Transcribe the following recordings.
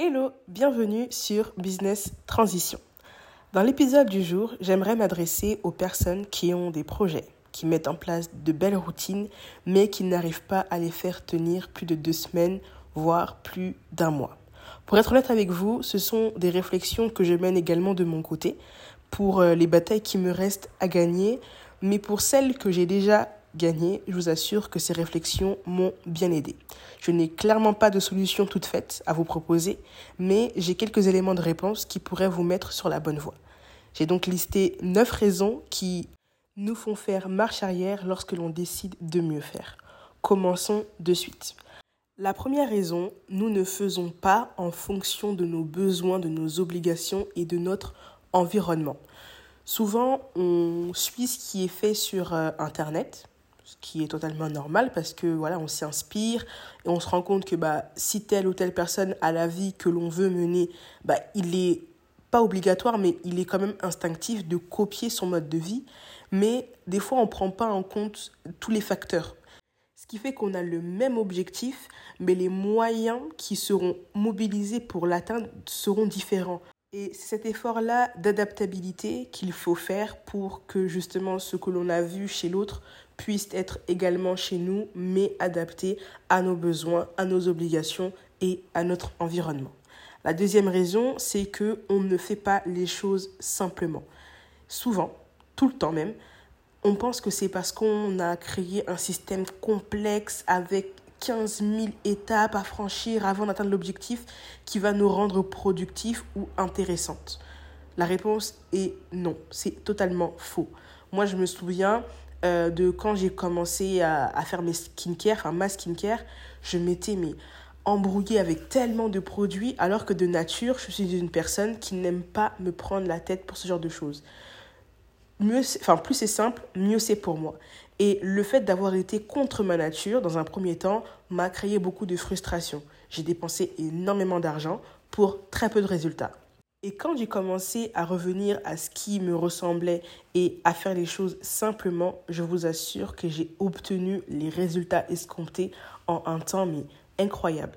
Hello, bienvenue sur Business Transition. Dans l'épisode du jour, j'aimerais m'adresser aux personnes qui ont des projets, qui mettent en place de belles routines, mais qui n'arrivent pas à les faire tenir plus de deux semaines, voire plus d'un mois. Pour être honnête avec vous, ce sont des réflexions que je mène également de mon côté pour euh, les batailles qui me restent à gagner, mais pour celles que j'ai déjà gagnées, je vous assure que ces réflexions m'ont bien aidé. Je n'ai clairement pas de solution toute faite à vous proposer, mais j'ai quelques éléments de réponse qui pourraient vous mettre sur la bonne voie. J'ai donc listé neuf raisons qui nous font faire marche arrière lorsque l'on décide de mieux faire. Commençons de suite. La première raison, nous ne faisons pas en fonction de nos besoins, de nos obligations et de notre environnement. Souvent, on suit ce qui est fait sur euh, Internet, qui est totalement normal parce que voilà, on s'inspire et on se rend compte que bah, si telle ou telle personne a la vie que l'on veut mener, bah, il est pas obligatoire, mais il est quand même instinctif de copier son mode de vie. Mais des fois, on ne prend pas en compte tous les facteurs. Ce qui fait qu'on a le même objectif, mais les moyens qui seront mobilisés pour l'atteindre seront différents. Et cet effort-là d'adaptabilité qu'il faut faire pour que justement ce que l'on a vu chez l'autre puisse être également chez nous, mais adapté à nos besoins, à nos obligations et à notre environnement. La deuxième raison, c'est que on ne fait pas les choses simplement. Souvent, tout le temps même, on pense que c'est parce qu'on a créé un système complexe avec 15 000 étapes à franchir avant d'atteindre l'objectif qui va nous rendre productifs ou intéressantes. La réponse est non, c'est totalement faux. Moi, je me souviens euh, de quand j'ai commencé à, à, faire mes skincare, enfin ma skincare, je m'étais mais embrouillée avec tellement de produits alors que de nature, je suis une personne qui n'aime pas me prendre la tête pour ce genre de choses mieux, enfin, plus c'est simple, mieux c'est pour moi. Et le fait d'avoir été contre ma nature, dans un premier temps, m'a créé beaucoup de frustration. J'ai dépensé énormément d'argent pour très peu de résultats. Et quand j'ai commencé à revenir à ce qui me ressemblait et à faire les choses simplement, je vous assure que j'ai obtenu les résultats escomptés en un temps mais incroyable.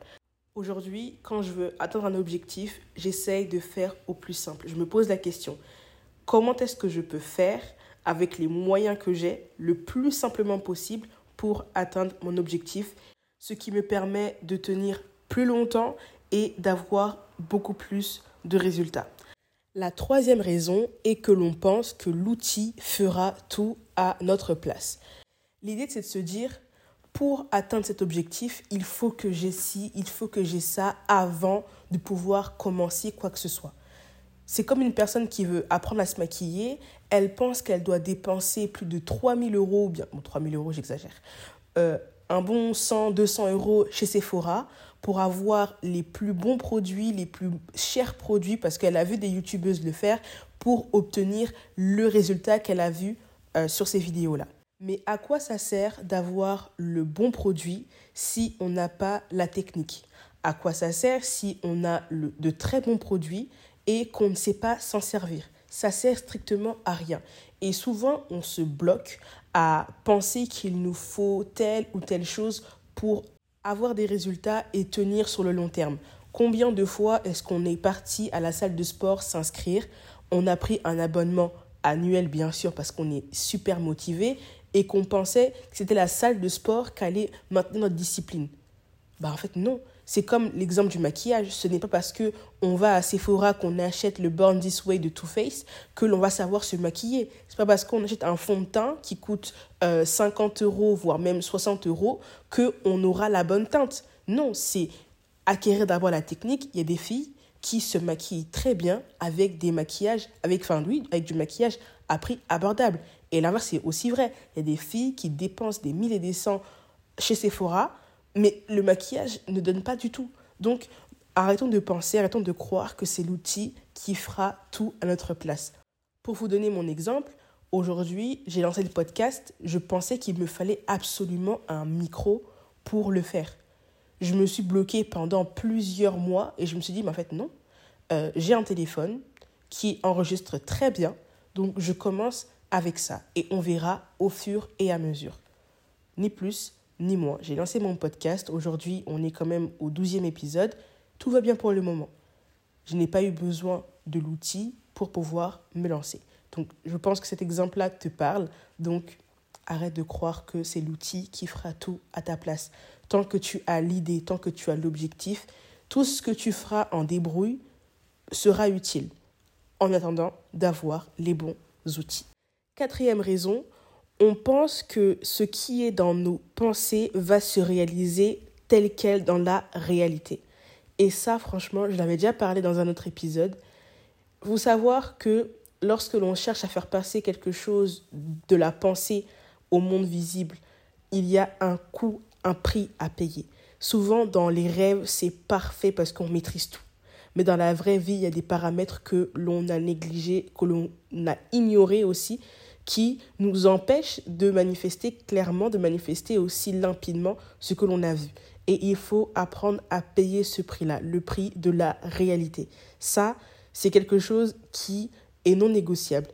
Aujourd'hui, quand je veux atteindre un objectif, j'essaye de faire au plus simple. Je me pose la question, comment est-ce que je peux faire avec les moyens que j'ai le plus simplement possible pour atteindre mon objectif, ce qui me permet de tenir plus longtemps et d'avoir beaucoup plus de résultats. La troisième raison est que l'on pense que l'outil fera tout à notre place. L'idée, c'est de se dire, pour atteindre cet objectif, il faut que j'ai ci, il faut que j'ai ça avant de pouvoir commencer quoi que ce soit. C'est comme une personne qui veut apprendre à se maquiller, elle pense qu'elle doit dépenser plus de 3000 euros, bien, bon 3000 euros j'exagère, euh, un bon 100, 200 euros chez Sephora pour avoir les plus bons produits, les plus chers produits, parce qu'elle a vu des youtubeuses le faire pour obtenir le résultat qu'elle a vu euh, sur ces vidéos-là. Mais à quoi ça sert d'avoir le bon produit si on n'a pas la technique? À quoi ça sert si on a le, de très bons produits et qu'on ne sait pas s'en servir? Ça sert strictement à rien. Et souvent, on se bloque à penser qu'il nous faut telle ou telle chose pour avoir des résultats et tenir sur le long terme. Combien de fois est-ce qu'on est parti à la salle de sport s'inscrire? On a pris un abonnement annuel, bien sûr, parce qu'on est super motivé et qu'on pensait que c'était la salle de sport qui allait maintenir notre discipline. Bah en fait non, c'est comme l'exemple du maquillage. Ce n'est pas parce que on va à Sephora qu'on achète le Born This Way de Too Faced que l'on va savoir se maquiller. C'est pas parce qu'on achète un fond de teint qui coûte 50 euh, euros, voire même 60 euros, qu'on aura la bonne teinte. Non, c'est acquérir d'abord la technique. Il y a des filles qui se maquillent très bien avec des maquillages, avec, enfin, oui, avec du maquillage à prix abordable. Et l'inverse, c'est aussi vrai. Il y a des filles qui dépensent des milliers et des cents chez Sephora mais le maquillage ne donne pas du tout. Donc, arrêtons de penser, arrêtons de croire que c'est l'outil qui fera tout à notre place. Pour vous donner mon exemple, aujourd'hui, j'ai lancé le podcast. Je pensais qu'il me fallait absolument un micro pour le faire. Je me suis bloquée pendant plusieurs mois et je me suis dit, mais en fait, non. Euh, j'ai un téléphone qui enregistre très bien, donc je commence avec ça et on verra au fur et à mesure. Ni plus ni moi. J'ai lancé mon podcast. Aujourd'hui, on est quand même au 12e épisode. Tout va bien pour le moment. Je n'ai pas eu besoin de l'outil pour pouvoir me lancer. Donc, je pense que cet exemple-là te parle. Donc, arrête de croire que c'est l'outil qui fera tout à ta place. Tant que tu as l'idée, tant que tu as l'objectif, tout ce que tu feras en débrouille sera utile en attendant d'avoir les bons outils. Quatrième raison, on pense que ce qui est dans nos pensées va se réaliser tel quel dans la réalité. Et ça, franchement, je l'avais déjà parlé dans un autre épisode. Vous savoir que lorsque l'on cherche à faire passer quelque chose de la pensée au monde visible, il y a un coût, un prix à payer. Souvent, dans les rêves, c'est parfait parce qu'on maîtrise tout. Mais dans la vraie vie, il y a des paramètres que l'on a négligés, que l'on a ignorés aussi, qui nous empêchent de manifester clairement, de manifester aussi limpidement ce que l'on a vu. Et il faut apprendre à payer ce prix-là, le prix de la réalité. Ça, c'est quelque chose qui est non négociable.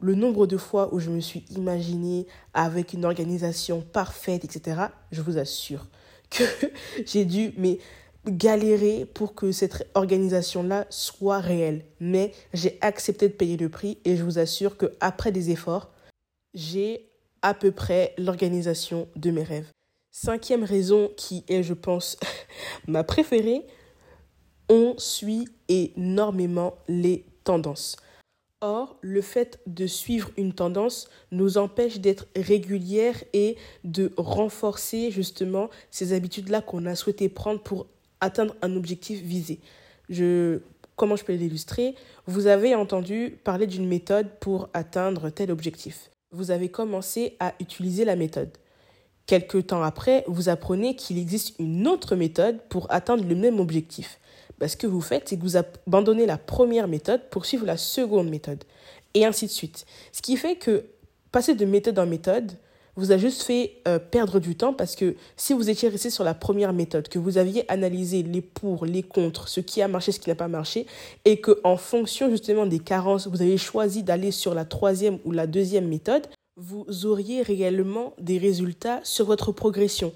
Le nombre de fois où je me suis imaginé avec une organisation parfaite, etc., je vous assure que j'ai dû mais galérer pour que cette organisation-là soit réelle. Mais j'ai accepté de payer le prix et je vous assure que après des efforts, j'ai à peu près l'organisation de mes rêves. Cinquième raison qui est, je pense, ma préférée, on suit énormément les tendances. Or, le fait de suivre une tendance nous empêche d'être régulière et de renforcer justement ces habitudes-là qu'on a souhaité prendre pour atteindre un objectif visé. Je, comment je peux l'illustrer? Vous avez entendu parler d'une méthode pour atteindre tel objectif. Vous avez commencé à utiliser la méthode. Quelque temps après, vous apprenez qu'il existe une autre méthode pour atteindre le même objectif. Bah, ce que vous faites, c'est que vous abandonnez la première méthode pour suivre la seconde méthode, et ainsi de suite. Ce qui fait que passer de méthode en méthode vous a juste fait euh, perdre du temps parce que si vous étiez resté sur la première méthode, que vous aviez analysé les pour, les contre, ce qui a marché, ce qui n'a pas marché, et que en fonction justement des carences, vous avez choisi d'aller sur la troisième ou la deuxième méthode, vous auriez réellement des résultats sur votre progression.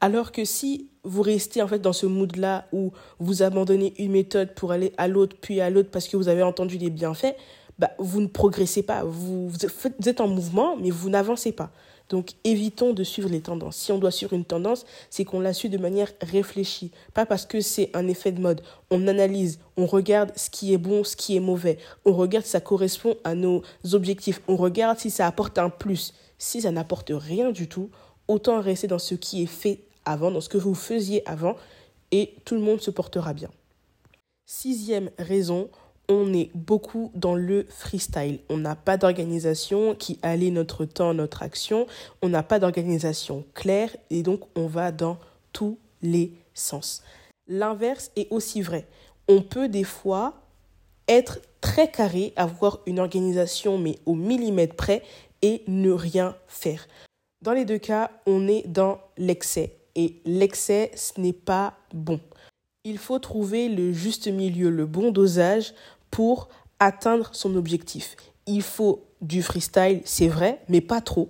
Alors que si vous restez en fait dans ce mood-là où vous abandonnez une méthode pour aller à l'autre, puis à l'autre parce que vous avez entendu les bienfaits, bah, vous ne progressez pas. Vous, vous êtes en mouvement, mais vous n'avancez pas. Donc évitons de suivre les tendances. Si on doit suivre une tendance, c'est qu'on la suit de manière réfléchie, pas parce que c'est un effet de mode. On analyse, on regarde ce qui est bon, ce qui est mauvais. On regarde si ça correspond à nos objectifs. On regarde si ça apporte un plus. Si ça n'apporte rien du tout, autant rester dans ce qui est fait avant, dans ce que vous faisiez avant, et tout le monde se portera bien. Sixième raison, on est beaucoup dans le freestyle. On n'a pas d'organisation qui allie notre temps, notre action. On n'a pas d'organisation claire et donc on va dans tous les sens. L'inverse est aussi vrai. On peut des fois être très carré, avoir une organisation mais au millimètre près et ne rien faire. Dans les deux cas, on est dans l'excès et l'excès, ce n'est pas bon. Il faut trouver le juste milieu, le bon dosage pour atteindre son objectif. Il faut du freestyle, c'est vrai, mais pas trop.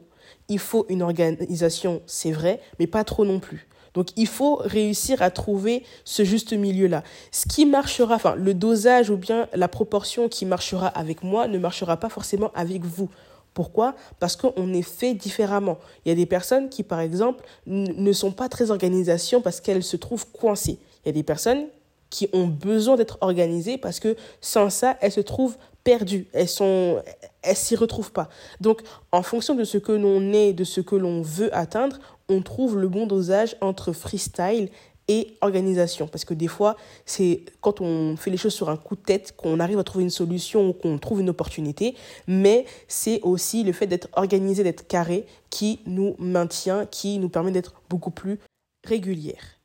Il faut une organisation, c'est vrai, mais pas trop non plus. Donc il faut réussir à trouver ce juste milieu-là. Ce qui marchera, enfin le dosage ou bien la proportion qui marchera avec moi ne marchera pas forcément avec vous. Pourquoi? Parce qu'on est fait différemment. Il y a des personnes qui, par exemple, ne sont pas très organisation parce qu'elles se trouvent coincées. Il y a des personnes qui ont besoin d'être organisées parce que sans ça, elles se trouvent perdues. Elles sont, elles s'y retrouvent pas. Donc, en fonction de ce que l'on est, de ce que l'on veut atteindre, on trouve le bon dosage entre freestyle et organisation. Parce que des fois, c'est quand on fait les choses sur un coup de tête qu'on arrive à trouver une solution ou qu'on trouve une opportunité. Mais c'est aussi le fait d'être organisé, d'être carré qui nous maintient, qui nous permet d'être beaucoup plus régulière.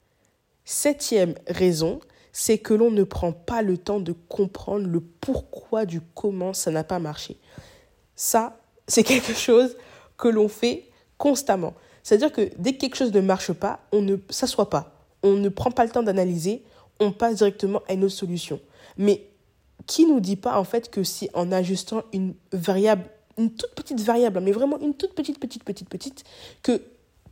Septième raison, c'est que l'on ne prend pas le temps de comprendre le pourquoi du comment ça n'a pas marché. Ça, c'est quelque chose que l'on fait constamment. C'est-à-dire que dès que quelque chose ne marche pas, on ne s'assoit pas on ne prend pas le temps d'analyser, on passe directement à une autre solution. Mais qui nous dit pas en fait que si en ajustant une variable, une toute petite variable, mais vraiment une toute petite, petite, petite, petite, que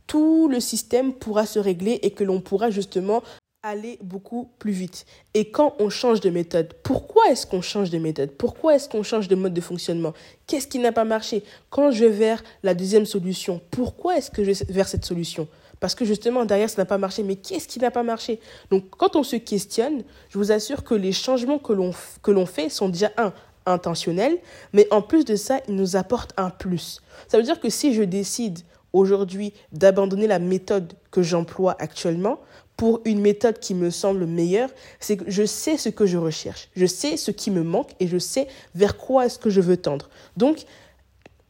tout le système pourra se régler et que l'on pourra justement aller beaucoup plus vite. Et quand on change de méthode, pourquoi est-ce qu'on change de méthode? Pourquoi est-ce qu'on change de mode de fonctionnement? Qu'est-ce qui n'a pas marché? Quand je vais vers la deuxième solution, pourquoi est-ce que je vais vers cette solution? Parce que justement, derrière, ça n'a pas marché. Mais qu'est-ce qui n'a pas marché? Donc, quand on se questionne, je vous assure que les changements que l'on, fait sont déjà, un, intentionnels, mais en plus de ça, ils nous apportent un plus. Ça veut dire que si je décide aujourd'hui d'abandonner la méthode que j'emploie actuellement pour une méthode qui me semble meilleure, c'est que je sais ce que je recherche, je sais ce qui me manque et je sais vers quoi est-ce que je veux tendre. Donc,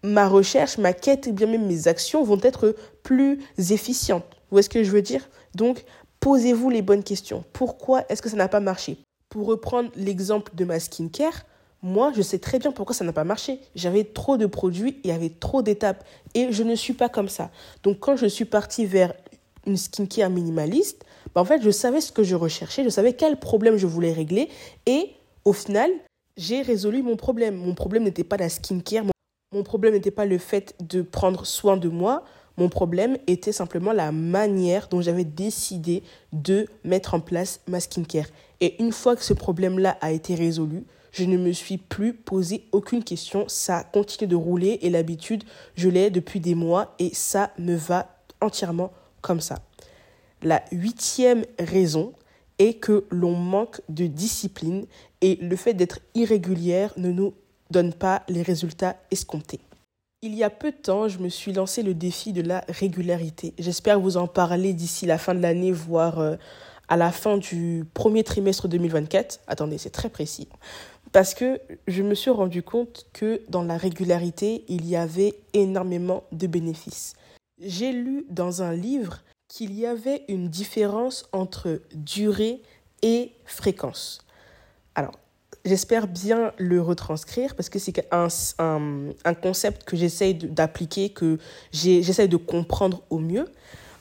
ma recherche, ma quête et bien même mes actions vont être plus efficientes. Vous voyez ce que je veux dire? Donc, posez-vous les bonnes questions. Pourquoi est-ce que ça n'a pas marché? Pour reprendre l'exemple de ma skincare, moi, je sais très bien pourquoi ça n'a pas marché. J'avais trop de produits, il y avait trop d'étapes. Et je ne suis pas comme ça. Donc, quand je suis partie vers une skincare minimaliste, bah, en fait, je savais ce que je recherchais, je savais quel problème je voulais régler. Et au final, j'ai résolu mon problème. Mon problème n'était pas la skincare. Mon problème n'était pas le fait de prendre soin de moi. Mon problème était simplement la manière dont j'avais décidé de mettre en place ma skincare. Et une fois que ce problème-là a été résolu, je ne me suis plus posé aucune question. Ça continue de rouler et l'habitude, je l'ai depuis des mois et ça me va entièrement comme ça. La huitième raison est que l'on manque de discipline et le fait d'être irrégulière ne nous donne pas les résultats escomptés. Il y a peu de temps, je me suis lancé le défi de la régularité. J'espère vous en parler d'ici la fin de l'année, voire euh, à la fin du premier trimestre 2024. Attendez, c'est très précis. Parce que je me suis rendu compte que dans la régularité, il y avait énormément de bénéfices. J'ai lu dans un livre qu'il y avait une différence entre durée et fréquence. Alors, j'espère bien le retranscrire parce que c'est un, un, concept que j'essaye d'appliquer, que j'essaye de comprendre au mieux.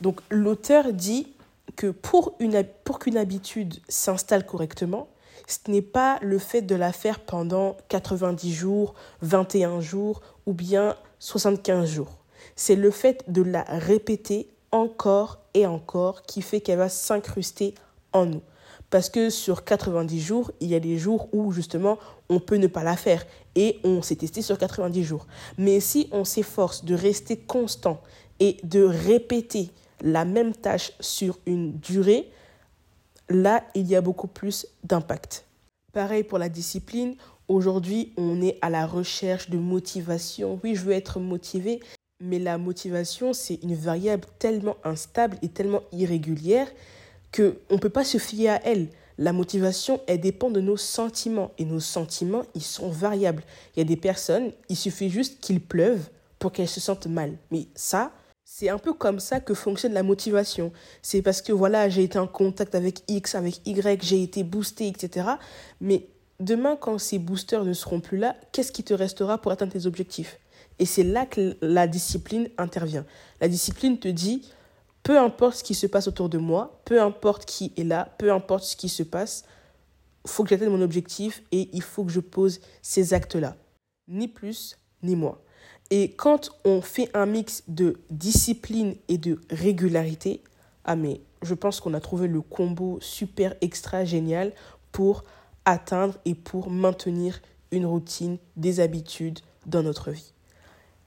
Donc, l'auteur dit que pour qu'une habitude s'installe correctement, ce n'est pas le fait de la faire pendant 90 jours, 21 jours ou bien 75 jours. C'est le fait de la répéter encore et encore qui fait qu'elle va s'incruster en nous. Parce que sur 90 jours, il y a des jours où justement on peut ne pas la faire et on s'est testé sur 90 jours. Mais si on s'efforce de rester constant et de répéter la même tâche sur une durée, là, il y a beaucoup plus d'impact. Pareil pour la discipline. Aujourd'hui, on est à la recherche de motivation. Oui, je veux être motivé, mais la motivation, c'est une variable tellement instable et tellement irrégulière que on ne peut pas se fier à elle. La motivation, elle dépend de nos sentiments et nos sentiments, ils sont variables. Il y a des personnes, il suffit juste qu'il pleuve pour qu'elles se sentent mal. Mais ça, c'est un peu comme ça que fonctionne la motivation. C'est parce que voilà, j'ai été en contact avec X, avec Y, j'ai été boosté, etc. Mais demain, quand ces boosters ne seront plus là, qu'est-ce qui te restera pour atteindre tes objectifs? Et c'est là que la discipline intervient. La discipline te dit, peu importe ce qui se passe autour de moi, peu importe qui est là, peu importe ce qui se passe, il faut que j'atteigne mon objectif et il faut que je pose ces actes-là. Ni plus, ni moins. Et quand on fait un mix de discipline et de régularité, ah mais je pense qu'on a trouvé le combo super extra génial pour atteindre et pour maintenir une routine, des habitudes dans notre vie.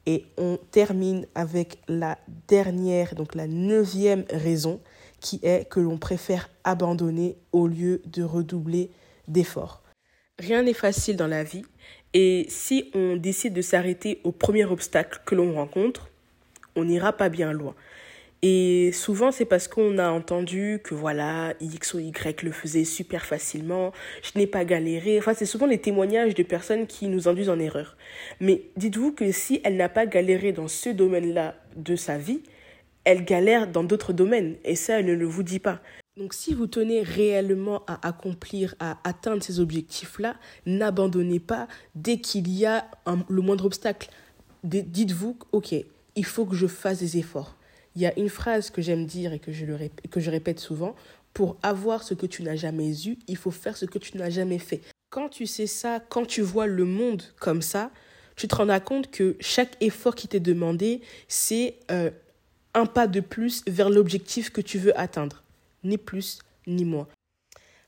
Et on termine avec la dernière, donc la neuvième raison, qui est que l'on préfère abandonner au lieu de redoubler d'efforts. Rien n'est facile dans la vie et si on décide de s'arrêter au premier obstacle que l'on rencontre, on n'ira pas bien loin. Et souvent, c'est parce qu'on a entendu que voilà, X ou Y le faisait super facilement, je n'ai pas galéré. Enfin, c'est souvent les témoignages de personnes qui nous induisent en erreur. Mais dites-vous que si elle n'a pas galéré dans ce domaine-là de sa vie, elle galère dans d'autres domaines. Et ça, elle ne le vous dit pas. Donc si vous tenez réellement à accomplir, à atteindre ces objectifs-là, n'abandonnez pas dès qu'il y a le moindre obstacle. Dites-vous, ok, il faut que je fasse des efforts. Il y a une phrase que j'aime dire et que je, répète souvent, pour avoir ce que tu n'as jamais eu, il faut faire ce que tu n'as jamais fait. Quand tu sais ça, quand tu vois le monde comme ça, tu te rendras compte que chaque effort qui t'est demandé, c'est euh, un pas de plus vers l'objectif que tu veux atteindre ni plus ni moi.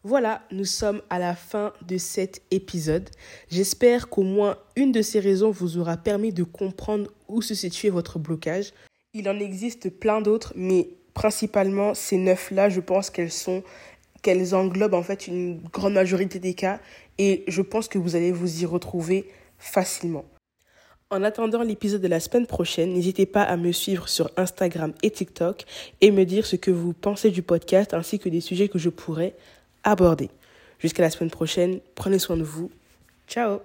Voilà, nous sommes à la fin de cet épisode. J'espère qu'au moins une de ces raisons vous aura permis de comprendre où se situait votre blocage. Il en existe plein d'autres, mais principalement ces neuf-là, je pense qu'elles sont qu'elles englobent en fait une grande majorité des cas et je pense que vous allez vous y retrouver facilement. En attendant l'épisode de la semaine prochaine, n'hésitez pas à me suivre sur Instagram et TikTok et me dire ce que vous pensez du podcast ainsi que des sujets que je pourrais aborder. Jusqu'à la semaine prochaine, prenez soin de vous. Ciao